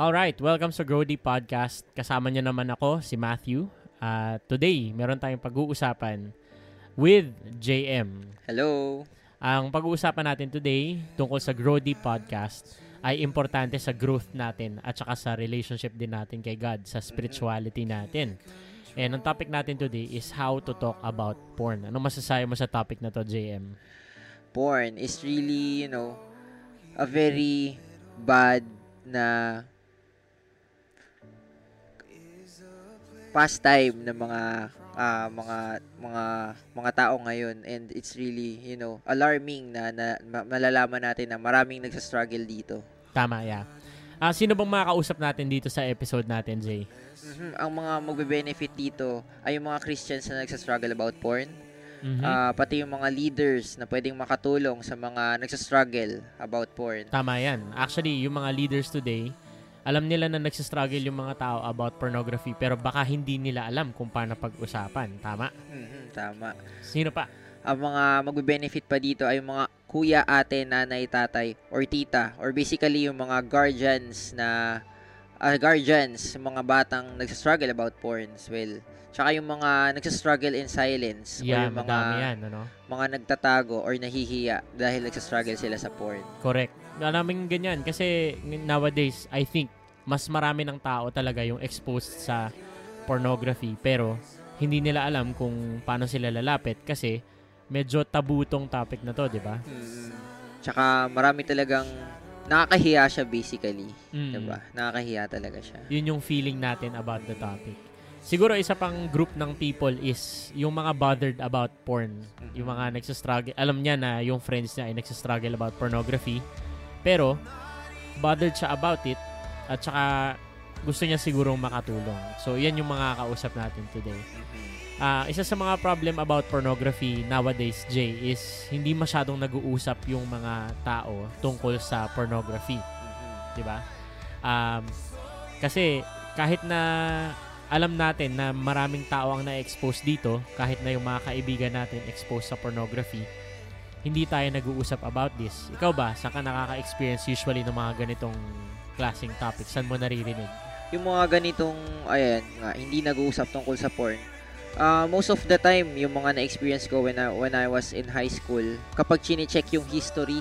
Alright, welcome sa Grody Podcast. Kasama niyo naman ako, si Matthew. Uh, today, meron tayong pag-uusapan with JM. Hello. Ang pag-uusapan natin today tungkol sa Grody Podcast ay importante sa growth natin at saka sa relationship din natin kay God, sa spirituality natin. And ang topic natin today is how to talk about porn. Ano masasabi mo sa topic na to, JM? Porn is really, you know, a very bad na pastime ng mga uh, mga mga mga tao ngayon and it's really you know alarming na, na malalaman natin na maraming nagsa-struggle dito. Tama, yeah. Uh, sino bang makakausap natin dito sa episode natin, Jay? Mm-hmm. Ang mga magbe-benefit dito ay yung mga Christians na nagsa-struggle about porn. Mm-hmm. Uh, pati yung mga leaders na pwedeng makatulong sa mga nagsa-struggle about porn. Tama yan. Actually, yung mga leaders today, alam nila na nagsistruggle yung mga tao about pornography pero baka hindi nila alam kung paano pag-usapan. Tama? Mm-hmm, tama. Sino pa? Ang mga magbe-benefit pa dito ay yung mga kuya, ate, nanay, tatay, or tita. Or basically yung mga guardians na uh, guardians, mga batang nagsistruggle about porn well. Tsaka yung mga nagsistruggle in silence. Yeah, or yung mga, yan, ano? mga nagtatago or nahihiya dahil nagsistruggle sila sa porn. Correct. Maraming ganyan kasi nowadays, I think, mas marami ng tao talaga yung exposed sa pornography pero hindi nila alam kung paano sila lalapit kasi medyo tabutong topic na to, di ba? Mm. Tsaka marami talagang nakakahiya siya basically. Mm. Di ba? Nakakahiya talaga siya. Yun yung feeling natin about the topic. Siguro isa pang group ng people is yung mga bothered about porn. Mm-hmm. Yung mga nagsastruggle. Alam niya na yung friends niya ay nagsastruggle about pornography pero, bothered siya about it at saka gusto niya sigurong makatulong. So, yan yung mga kausap natin today. Uh, isa sa mga problem about pornography nowadays, Jay, is hindi masyadong nag-uusap yung mga tao tungkol sa pornography. Mm-hmm. 'Di ba? Um, kasi kahit na alam natin na maraming tao ang na-expose dito, kahit na yung mga kaibigan natin exposed sa pornography, hindi tayo nag-uusap about this. Ikaw ba, saan ka nakaka-experience usually ng mga ganitong klaseng topics? Saan mo naririnig? Yung mga ganitong, ayan, nga, hindi nag-uusap tungkol sa porn. Uh, most of the time, yung mga na-experience ko when I, when I was in high school, kapag chine-check yung history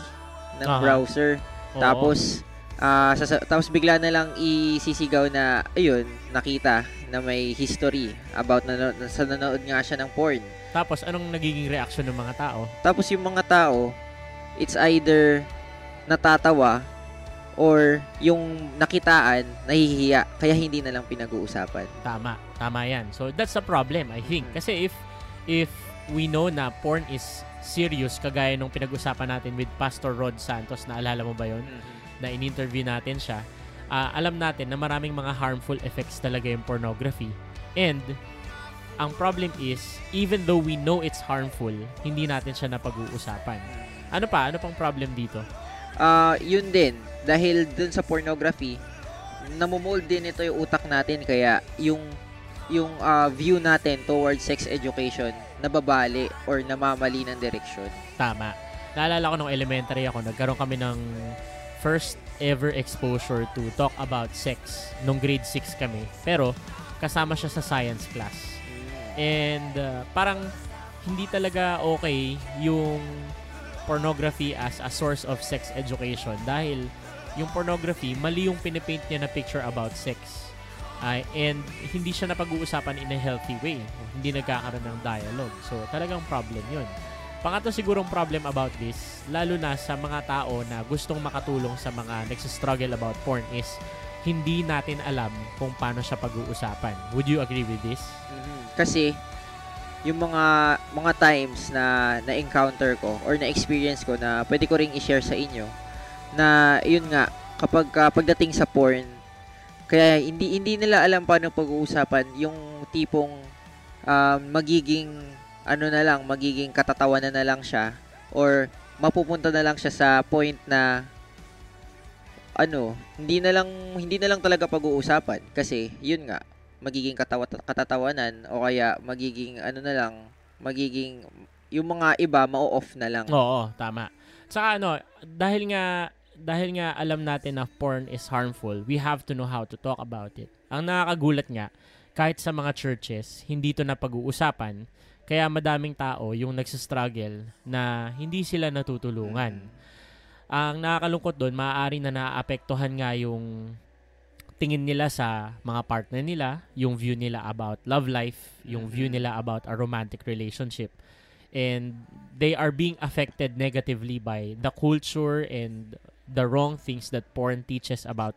ng uh-huh. browser, Oo. tapos uh, sasa- tapos bigla na lang isisigaw na, ayun, nakita na may history about na, na sa nanood nga siya ng porn. Tapos, anong nagiging reaction ng mga tao? Tapos, yung mga tao, it's either natatawa or yung nakitaan, nahihiya, kaya hindi na lang pinag-uusapan. Tama. Tama yan. So, that's the problem, I think. Kasi if, if we know na porn is serious, kagaya nung pinag-usapan natin with Pastor Rod Santos, naalala mo ba yon mm-hmm. Na in-interview natin siya. Uh, alam natin na maraming mga harmful effects talaga yung pornography. And, ang problem is, even though we know it's harmful, hindi natin siya napag-uusapan. Ano pa? Ano pang problem dito? Uh, yun din. Dahil dun sa pornography, namumold din ito yung utak natin. Kaya yung yung uh, view natin towards sex education nababali or namamali ng direksyon. Tama. Naalala ko nung elementary ako, nagkaroon kami ng first ever exposure to talk about sex nung grade 6 kami. Pero kasama siya sa science class. And uh, parang hindi talaga okay yung pornography as a source of sex education dahil yung pornography, mali yung pinipaint niya na picture about sex. Uh, and hindi siya napag-uusapan in a healthy way. Hindi nagkakaroon ng dialogue. So, talagang problem yun. Pangatlo sigurong problem about this, lalo na sa mga tao na gustong makatulong sa mga nagsistruggle about porn is hindi natin alam kung paano siya pag-uusapan. Would you agree with this? Mm-hmm. Kasi yung mga mga times na na-encounter ko or na-experience ko na pwede ko ring i-share sa inyo na yun nga kapag uh, pagdating sa porn kaya hindi hindi nila alam paano pag-uusapan yung tipong um, magiging ano na lang magiging katatawanan na lang siya or mapupunta na lang siya sa point na ano hindi na lang hindi na lang talaga pag-uusapan kasi yun nga magiging katawa, katatawanan o kaya magiging ano na lang, magiging yung mga iba ma-off na lang. Oo, tama. Saka ano, dahil nga dahil nga alam natin na porn is harmful, we have to know how to talk about it. Ang nakakagulat nga, kahit sa mga churches, hindi to na pag-uusapan, kaya madaming tao yung nagsistruggle na hindi sila natutulungan. Ang nakakalungkot doon, maaari na naapektuhan nga yung tingin nila sa mga partner nila, yung view nila about love life, yung view nila about a romantic relationship. And they are being affected negatively by the culture and the wrong things that porn teaches about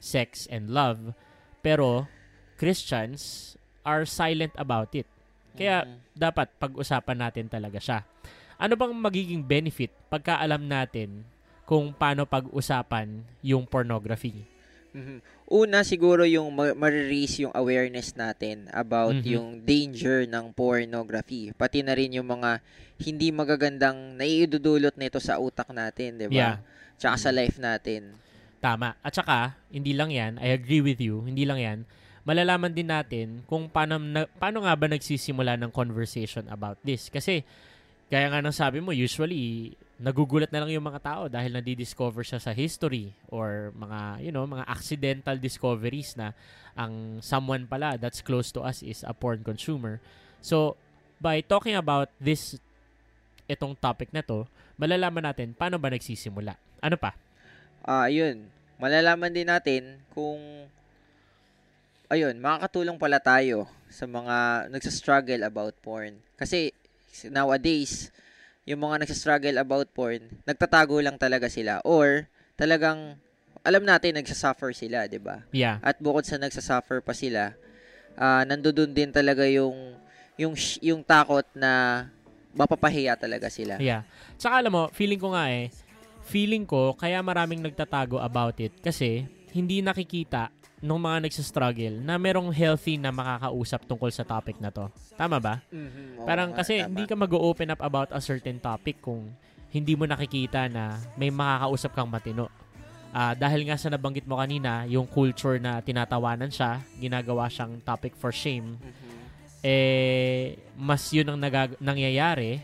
sex and love. Pero Christians are silent about it. Kaya Mhm. dapat pag-usapan natin talaga siya. Ano bang magiging benefit pagka alam natin kung paano pag-usapan yung pornography? Mhm. Una siguro yung ma- ma-release yung awareness natin about Mhm. yung danger ng pornography. Pati na rin yung mga hindi magagandang naiidudulot nito sa utak natin, 'di ba? Yeah. Tsaka sa life natin. Tama. At saka, hindi lang yan, I agree with you, hindi lang yan, malalaman din natin kung paano, na, paano nga ba nagsisimula ng conversation about this. Kasi, kaya nga nang sabi mo, usually, nagugulat na lang yung mga tao dahil nadi-discover siya sa history or mga, you know, mga accidental discoveries na ang someone pala that's close to us is a porn consumer. So, by talking about this, itong topic na to, malalaman natin paano ba nagsisimula. Ano pa? Ah, ayun. Malalaman din natin kung ayun, makakatulong pala tayo sa mga nagsa-struggle about porn. Kasi nowadays, yung mga nagsa-struggle about porn, nagtatago lang talaga sila or talagang alam natin nagsasuffer sila, 'di ba? Yeah. At bukod sa nagsasuffer pa sila, ah nandoon din talaga yung yung yung takot na mapapahiya talaga sila. Yeah. Tsaka alam mo, feeling ko nga eh, feeling ko kaya maraming nagtatago about it kasi hindi nakikita ng mga nagsastruggle na merong healthy na makakausap tungkol sa topic na to. Tama ba? Mhm, oo Parang kasi tama. hindi ka mag-open up about a certain topic kung hindi mo nakikita na may makakausap kang matino. Ah, dahil nga sa nabanggit mo kanina, yung culture na tinatawanan siya, ginagawa siyang topic for shame, Mhm. eh, mas yun ang nagag- nangyayari,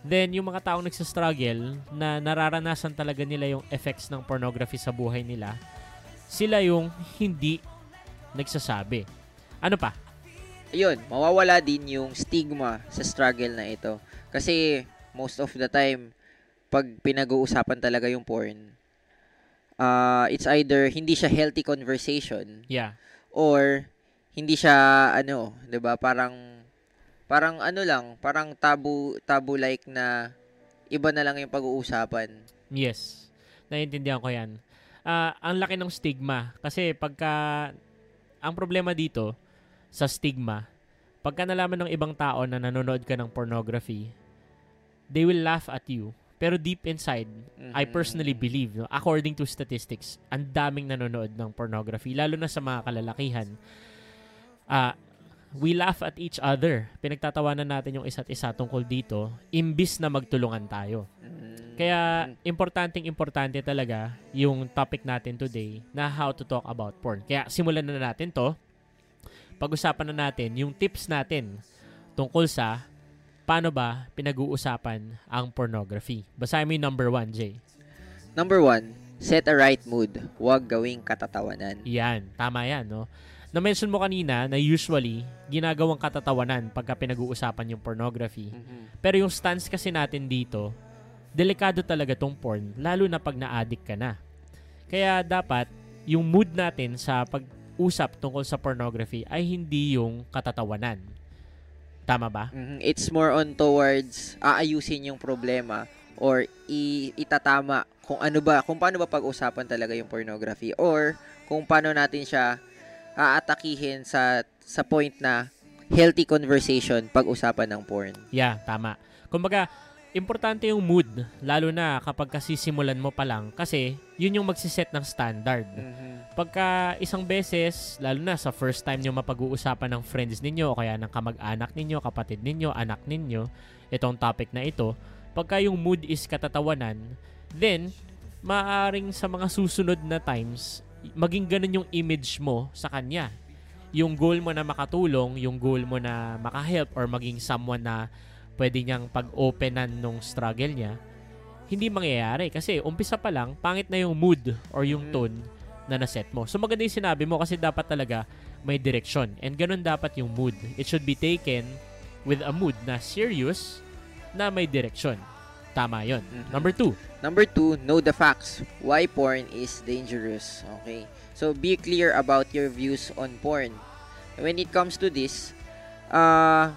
then yung mga taong nagsastruggle na nararanasan talaga nila yung effects ng pornography sa buhay nila, sila yung hindi nagsasabi. Ano pa? Ayun, mawawala din yung stigma sa struggle na ito. Kasi most of the time, pag pinag-uusapan talaga yung porn, uh, it's either hindi siya healthy conversation Yeah. or hindi siya ano, 'di ba? Parang parang ano lang, parang tabu tabu like na iba na lang yung pag-uusapan. Yes. Naiintindihan ko yan. Ah, ang laki ng stigma. Kasi pagka, ang problema dito, sa stigma, pagka nalaman ng ibang tao na nanonood ka ng pornography, they will laugh at you. Pero deep inside, I Mhm. personally believe, no, according to statistics, ang daming nanonood ng pornography, lalo na sa mga kalalakihan. Ah, we laugh at each other. Pinagtatawanan natin yung isa't isa tungkol dito, imbis na magtulungan tayo. Kaya, importanteng importante talaga yung topic natin today na how to talk about porn. Kaya, simulan na natin to. Pag-usapan na natin yung tips natin tungkol sa paano ba pinag-uusapan ang pornography. Basahin mo yung number one, Jay. Number one, set a right mood. Huwag gawing katatawanan. Yan, tama yan, no? Na-mention mo kanina na usually, ginagawang katatawanan pagka pinag-uusapan yung pornography. Mhm. Pero yung stance kasi natin dito, delikado talaga tong porn, lalo na pag na-addict ka na. Kaya dapat, yung mood natin sa pag-usap tungkol sa pornography ay hindi yung katatawanan. Tama ba? Mhm. It's more on towards aayusin yung problema or i- itatama kung ano ba, kung paano ba pag-usapan talaga yung pornography or kung paano natin siya aatakihin sa sa point na healthy conversation pag-usapan ng porn. Yeah, tama. Kumbaga, importante yung mood, lalo na kapag kasisimulan mo pa lang kasi yun yung magsiset ng standard. Pagka isang beses, lalo na sa first time nyo mapag-uusapan ng friends ninyo o kaya ng kamag-anak ninyo, kapatid ninyo, anak ninyo, itong topic na ito, pagka yung mood is katatawanan, then, maaring sa mga susunod na times, maging ganun yung image mo sa kanya. Yung goal mo na makatulong, yung goal mo na makahelp or maging someone na pwede niyang pag-openan nung struggle niya, hindi mangyayari. Kasi umpisa pa lang, pangit na yung mood or yung Mhm. tone na naset mo. So maganda yung sinabi mo kasi dapat talaga may direction. And ganun dapat yung mood. It should be taken with a mood na serious na may direction. Tama yon. Mhm. Number two, Number two, know the facts. Why porn is dangerous. Okay. So, be clear about your views on porn. When it comes to this, uh,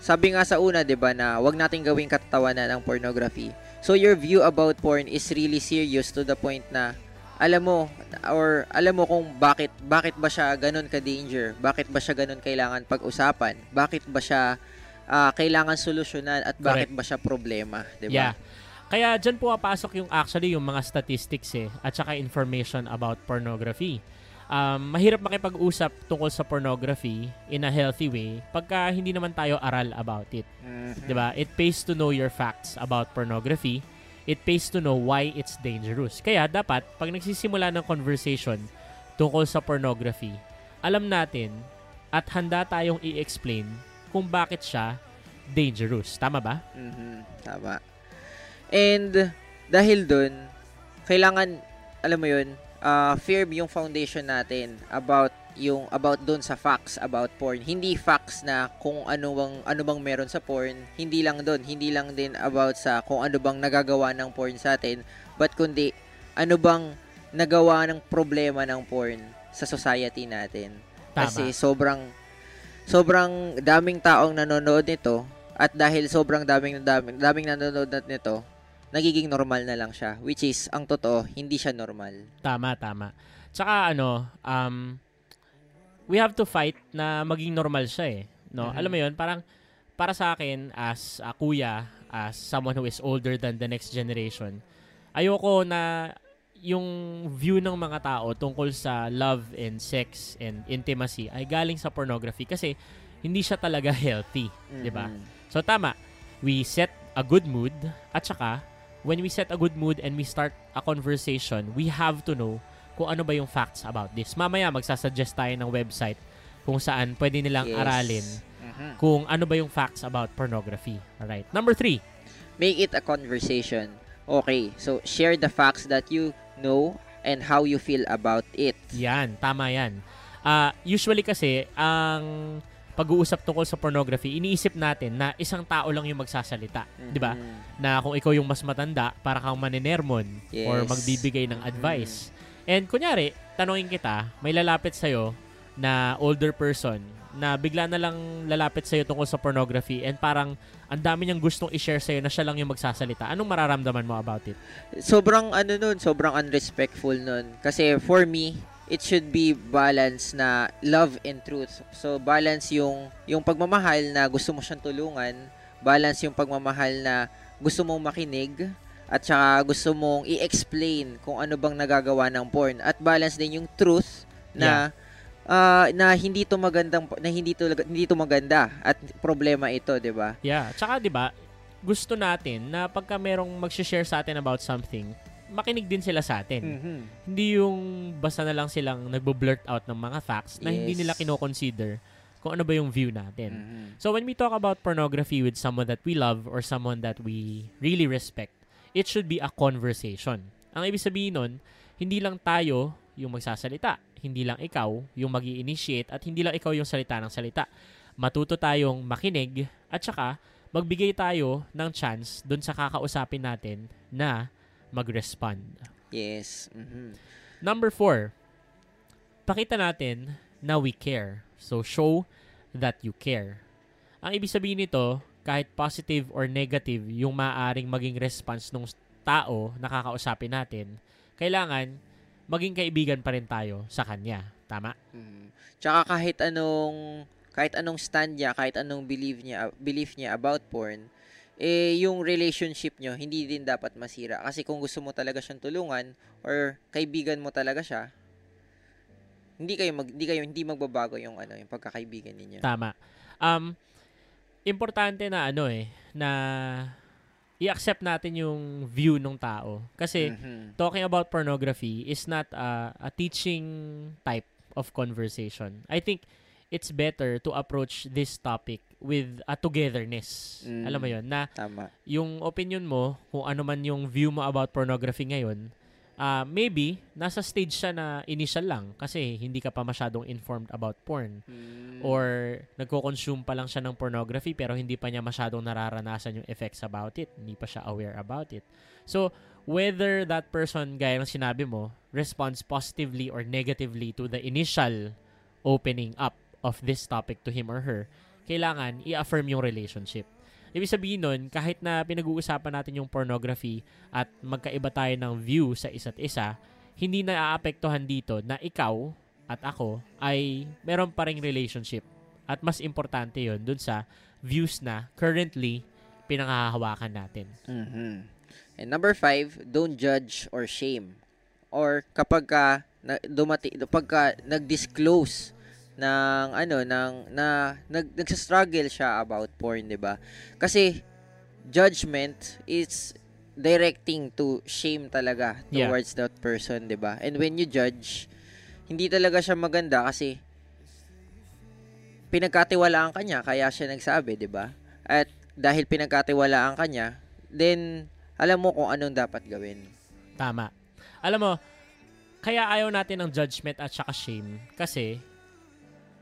sabi nga sa una, di ba, na wag nating gawing katatawanan ng pornography. So, your view about porn is really serious to the point na alam mo or alam mo kung bakit bakit ba siya ganun ka danger bakit ba siya ganun kailangan pag-usapan bakit ba siya ah, kailangan solusyonan at bakit ba siya problema di Yeah. ba Kaya dyan pumapasok yung actually yung mga statistics eh at saka information about pornography. Um, mahirap makipag-usap tungkol sa pornography in a healthy way pagka hindi naman tayo aral about it. Mhm. 'Di ba? It pays to know your facts about pornography. It pays to know why it's dangerous. Kaya dapat pag nagsisimula ng conversation tungkol sa pornography, alam natin at handa tayong i-explain kung bakit siya dangerous. Tama ba? Mhm, Tama. And dahil dun, kailangan, alam mo yun, uh, firm yung foundation natin about yung about doon sa facts about porn. Hindi facts na kung ano bang ano bang meron sa porn, hindi lang doon, hindi lang din about sa kung ano bang nagagawa ng porn sa atin, but kundi ano bang nagawa ng problema ng porn sa society natin. Tama. Kasi sobrang sobrang daming taong nanonood nito at dahil sobrang daming daming, daming nanonood na nito, nagiging normal na lang siya. Which is, ang totoo, hindi siya normal. Tama, tama. Tsaka ano, um, we have to fight na maging normal siya eh. No? Mhm. Alam mo yun, parang para sa akin as a kuya, as someone who is older than the next generation, ayoko na yung view ng mga tao tungkol sa love and sex and intimacy ay galing sa pornography kasi hindi siya talaga healthy, 'di ba? Mhm. So tama, we set a good mood at saka when we set a good mood and we start a conversation, we have to know kung ano ba yung facts about this. Mamaya magsasuggest tayo ng website kung saan pwede nilang Yes. aralin Mhm. kung ano ba yung facts about pornography. Alright. Number three, Make it a conversation. Okay, so share the facts that you know and how you feel about it. yan, tama yan. Ah, usually kasi, ang pag-uusap tungkol sa pornography, iniisip natin na isang tao lang yung magsasalita. Di ba? Mhm. na kung ikaw yung mas matanda, para kang maninermon or Yes. magbibigay ng advice. And kunyari, tanongin kita, may lalapit sa'yo na older person na bigla na lang lalapit sa'yo tungkol sa pornography and parang ang dami niyang gustong i-share sa'yo na siya lang yung magsasalita. Anong mararamdaman mo about it? sobrang ano nun, sobrang unrespectful nun. Kasi for me, it should be balance na love and truth. So balance yung yung pagmamahal na gusto mo siyang tulungan, balance yung pagmamahal na gusto mong makinig at saka gusto mong i-explain kung ano bang nagagawa ng porn at balance din yung truth na ah, na hindi to magandang na hindi to hindi to maganda at problema ito, 'di ba? Yeah. Tsaka 'di ba, gusto natin na pagka merong mag-share sa atin about something, makinig din sila sa atin. Mhm. Hindi yung basta na lang silang nagbo-blurt out ng mga facts na hindi Yes. nila kino-consider kung ano ba yung view natin. Mhm. So when we talk about pornography with someone that we love or someone that we really respect, it should be a conversation. Ang ibig sabihin nun, hindi lang tayo yung magsasalita, hindi lang ikaw yung mag initiate at hindi lang ikaw yung salita ng salita. Matuto tayong makinig at saka magbigay tayo ng chance dun sa kakausapin natin na mag-respond. Yes. Mhm. Number four, pakita natin na we care. So, show that you care. Ang ibig sabihin nito, kahit positive or negative yung maaring maging response ng tao na kakausapin natin, kailangan maging kaibigan pa rin tayo sa kanya. Tama? Mhm. Tsaka kahit anong kahit anong stand niya, kahit anong believe niya, belief niya about porn, eh yung relationship nyo hindi din dapat masira kasi kung gusto mo talaga siyang tulungan or kaibigan mo talaga siya, hindi kayo mag, hindi kayo hindi magbabago yung ano, yung pagkakaibigan ninyo. Tama. Um, importante na ano eh, na i-accept natin yung view ng tao. Kasi, Mhm. talking about pornography is not a, a teaching type of conversation. I think it's better to approach this topic with a togetherness. Mm. Alam mo 'yon na Tama. yung opinion mo, kung ano man yung view mo about pornography ngayon, ah maybe nasa stage siya na initial lang kasi hindi ka pa masyadong informed about porn Mm. or nagko-consume pa lang siya ng pornography pero hindi pa niya masyadong nararanasan yung effects about it, hindi pa siya aware about it. So, whether that person gaya ng sinabi mo responds positively or negatively to the initial opening up of this topic to him or her, kailangan i-affirm yung relationship. Ibig sabihin nun, kahit na pinag-uusapan natin yung pornography at magkaiba tayo ng view sa isa't isa, hindi na aapektuhan dito na ikaw at ako ay meron pa ring relationship. At mas importante yon dun sa views na currently pinangahawakan natin. Mhm. And number five, don't judge or shame. Or kapag ka na, dumati, pagka nag-disclose ng ano ng na nag nagsa-struggle siya about porn, 'di ba? Kasi judgment is directing to shame talaga Yeah. towards that person, 'di ba? And when you judge, hindi talaga siya maganda kasi pinagkatiwalaan ka niya kaya siya nagsabi, 'di ba? At dahil pinagkatiwalaan ka niya, then alam mo kung anong dapat gawin. Tama. Alam mo, kaya ayaw natin ng judgment at saka shame kasi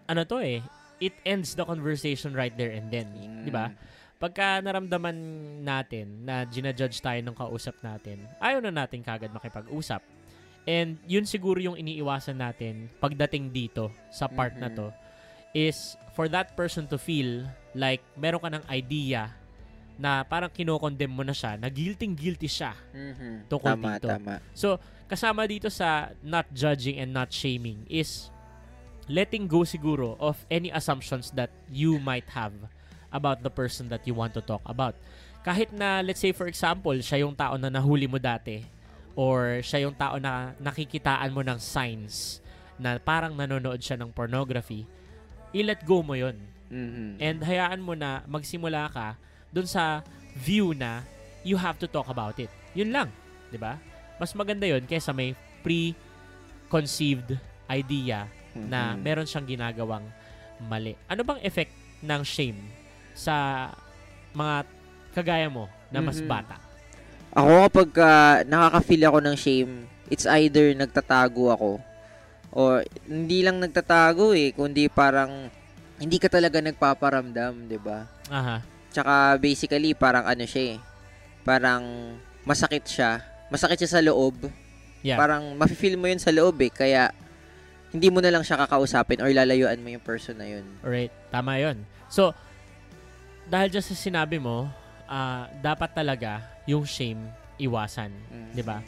ano to eh, it ends the conversation right there and then. Mm. Di ba? Pagka naramdaman natin na ginajudge tayo ng kausap natin, ayaw na natin kagad makipag-usap. And yun siguro yung iniiwasan natin pagdating dito sa part na Mhm. to is for that person to feel like meron ka ng idea na parang kinokondem mo na siya, na guilty-guilty siya Mhm. Tungkol tama, dito. tama. So, kasama dito sa not judging and not shaming is letting go siguro of any assumptions that you might have about the person that you want to talk about. Kahit na, let's say for example, siya yung tao na nahuli mo dati or siya yung tao na nakikitaan mo ng signs na parang nanonood siya ng pornography, i-let go mo yon Mhm. And hayaan mo na magsimula ka dun sa view na you have to talk about it. Yun lang, 'di ba? Mas maganda 'yon kaysa may pre-conceived idea na Mhm. meron siyang ginagawang mali. Ano bang effect ng shame sa mga kagaya mo na mas Mhm. bata? Ako kapag ah, nakaka-feel ako ng shame, it's either nagtatago ako or hindi lang nagtatago eh, kundi parang hindi ka talaga nagpaparamdam, 'di ba? Aha. Tsaka basically parang ano siya eh. Parang masakit siya. Masakit siya sa loob. Yeah. Parang mafe-feel mo 'yun sa loob eh, kaya hindi mo na lang siya kakausapin or lalayuan mo yung person na 'yun. Alright, tama 'yon. So, dahil just sa sinabi mo, ah, dapat talaga yung shame iwasan. Mm. 'di ba?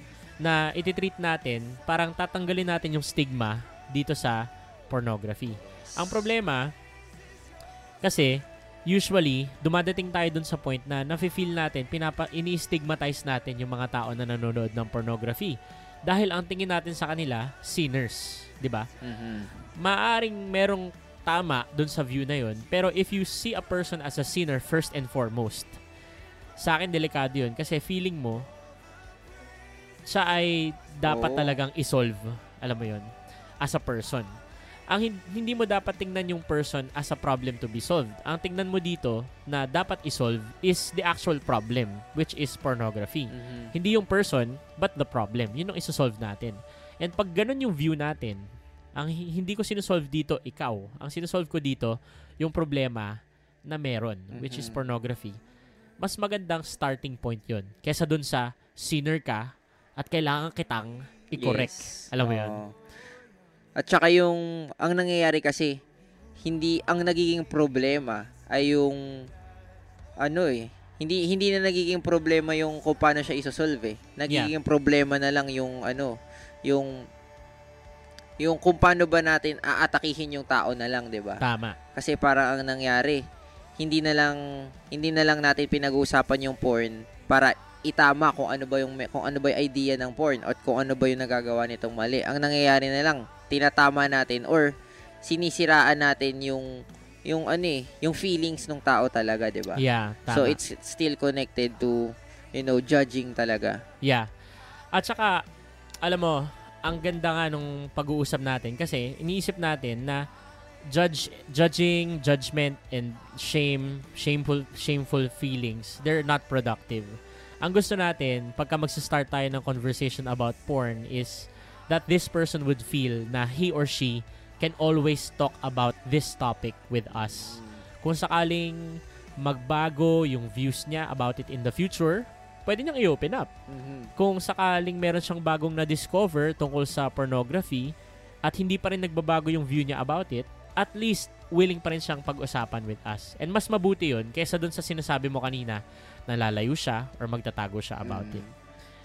Na ititreat natin, parang tatanggalin natin yung stigma dito sa pornography. Ang problema kasi usually dumadating tayo dun sa point na nafe-feel natin, pinapa ini-stigmatize natin yung mga tao na nanonood ng pornography. Dahil ang tingin natin sa kanila, sinners, 'di ba? Mhm. Maaring merong tama dun sa view na yun, pero if you see a person as a sinner first and foremost, sa akin delikado yun kasi feeling mo siya ay dapat Oo. talagang isolve, alam mo yun, as a person. Ang hin- hindi mo dapat tingnan yung person as a problem to be solved. Ang tingnan mo dito na dapat isolve is the actual problem, which is pornography. Mhm. Hindi yung person, but the problem. Yun ang isosolve natin. And pag ganun yung view natin, ang hi- hindi ko sinusolve dito, ikaw. Ang sinusolve ko dito, yung problema na meron, which is Mhm. pornography. Mas magandang starting point yun. Kesa dun sa sinner ka at kailangan kitang i-correct. Yes. Alam mo yun? At saka yung, ang nangyayari kasi, hindi, ang nagiging problema ay yung, ano eh, hindi hindi na nagiging problema yung kung paano siya isosolve eh. Nagiging problema na lang yung ano, yung yung kung paano ba natin aatakihin yung tao na lang, 'di ba? Tama. Kasi parang ang nangyari, hindi na lang hindi na lang natin pinag-uusapan yung porn para itama kung ano ba yung kung ano ba yung idea ng porn at kung ano ba yung nagagawa nitong mali. Ang nangyayari na lang, tinatama natin or sinisiraan natin yung yung ano eh, yung feelings ng tao talaga, 'di ba? Yeah, tama. So it's still connected to you know, judging talaga. Yeah. At saka, alam mo, ang ganda nga nung pag-uusap natin kasi iniisip natin na judge judging, judgment and shame, shameful shameful feelings, they're not productive. Ang gusto natin pagka magsa-start tayo ng conversation about porn is that this person would feel na he or she can always talk about this topic with us. Kung sakaling magbago yung views niya about it in the future, pwede niyang i-open up. Mhm. Kung sakaling meron siyang bagong na-discover tungkol sa pornography at hindi pa rin nagbabago yung view niya about it, at least willing pa rin siyang pag-usapan with us. And mas mabuti yun kaysa dun sa sinasabi mo kanina na lalayo siya or magtatago siya about Mhm. it.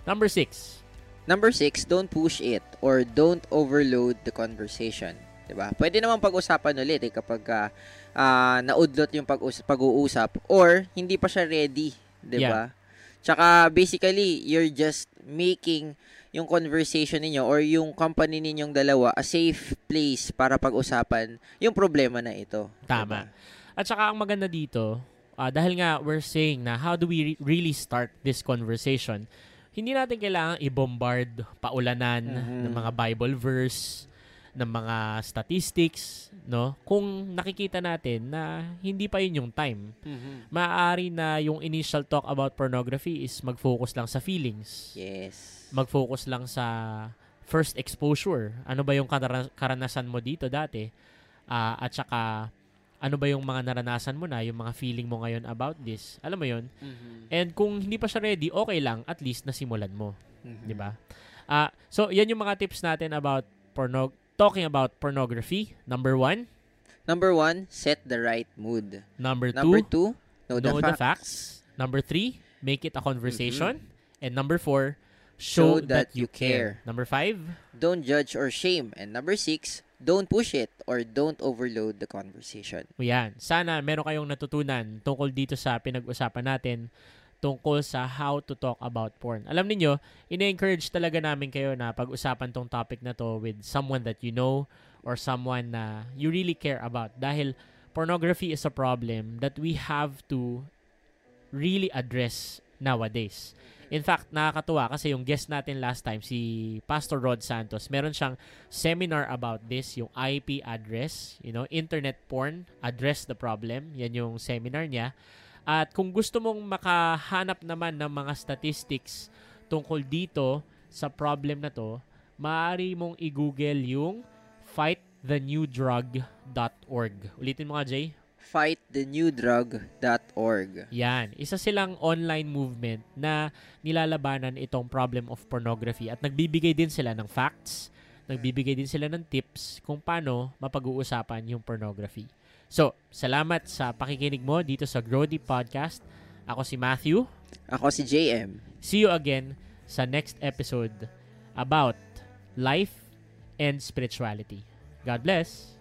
Number six. Number six, don't push it or don't overload the conversation. 'Di ba? Pwede naman pag-usapan ulit eh, kapag ah, ah, naudlot yung pag-uusap or hindi pa siya ready, 'di ba? Tsaka basically, you're just making yung conversation ninyo or yung company ninyong dalawa a safe place para pag-usapan yung problema na ito. Tama. Diba? At saka ang maganda dito, ah, dahil nga we're saying na how do we re- really start this conversation, hindi natin kailangan i-bombard, paulanan Mhm. ng mga Bible verse, ng mga statistics, no? Kung nakikita natin na hindi pa yun yung time. Maaari na yung initial talk about pornography is mag-focus lang sa feelings. Yes. Mag-focus lang sa first exposure. Ano ba yung karana- karanasan mo dito dati? Ah, at saka ano ba yung mga naranasan mo na, yung mga feeling mo ngayon about this. Alam mo yun? Mhm. And kung hindi pa siya ready, okay lang, at least nasimulan mo. Mhm. 'di ba? Ah, so yan yung mga tips natin about porno talking about pornography. Number one. Number one, set the right mood. Number, Number two, two, know, know the, the facts. facts. Number three, make it a conversation. And number four, Show show, that that, you you care. care. Number five, Don't judge or shame. And number six, don't push it or don't overload the conversation. yan. Sana meron kayong natutunan tungkol dito sa pinag-usapan natin tungkol sa how to talk about porn. Alam niyo, ina-encourage talaga namin kayo na pag-usapan tong topic na to with someone that you know or someone na you really care about dahil pornography is a problem that we have to really address nowadays. In fact, nakakatuwa kasi yung guest natin last time, si Pastor Rod Santos, meron siyang seminar about this, yung IP address, you know, internet porn, address the problem. Yan yung seminar niya. At kung gusto mong makahanap naman ng mga statistics tungkol dito sa problem na to, maaari mong i-google yung fightthenewdrug.org. Ulitin mo nga, Jay. Fightthenewdrug.org. Yan. Isa silang online movement na nilalabanan itong problem of pornography at nagbibigay din sila ng facts, nagbibigay din sila ng tips kung paano mapag-uusapan yung pornography. So, salamat sa pakikinig mo dito sa Grow Deep Podcast. Ako si Matthew. Ako si JM. See you again sa next episode about life and spirituality. God bless.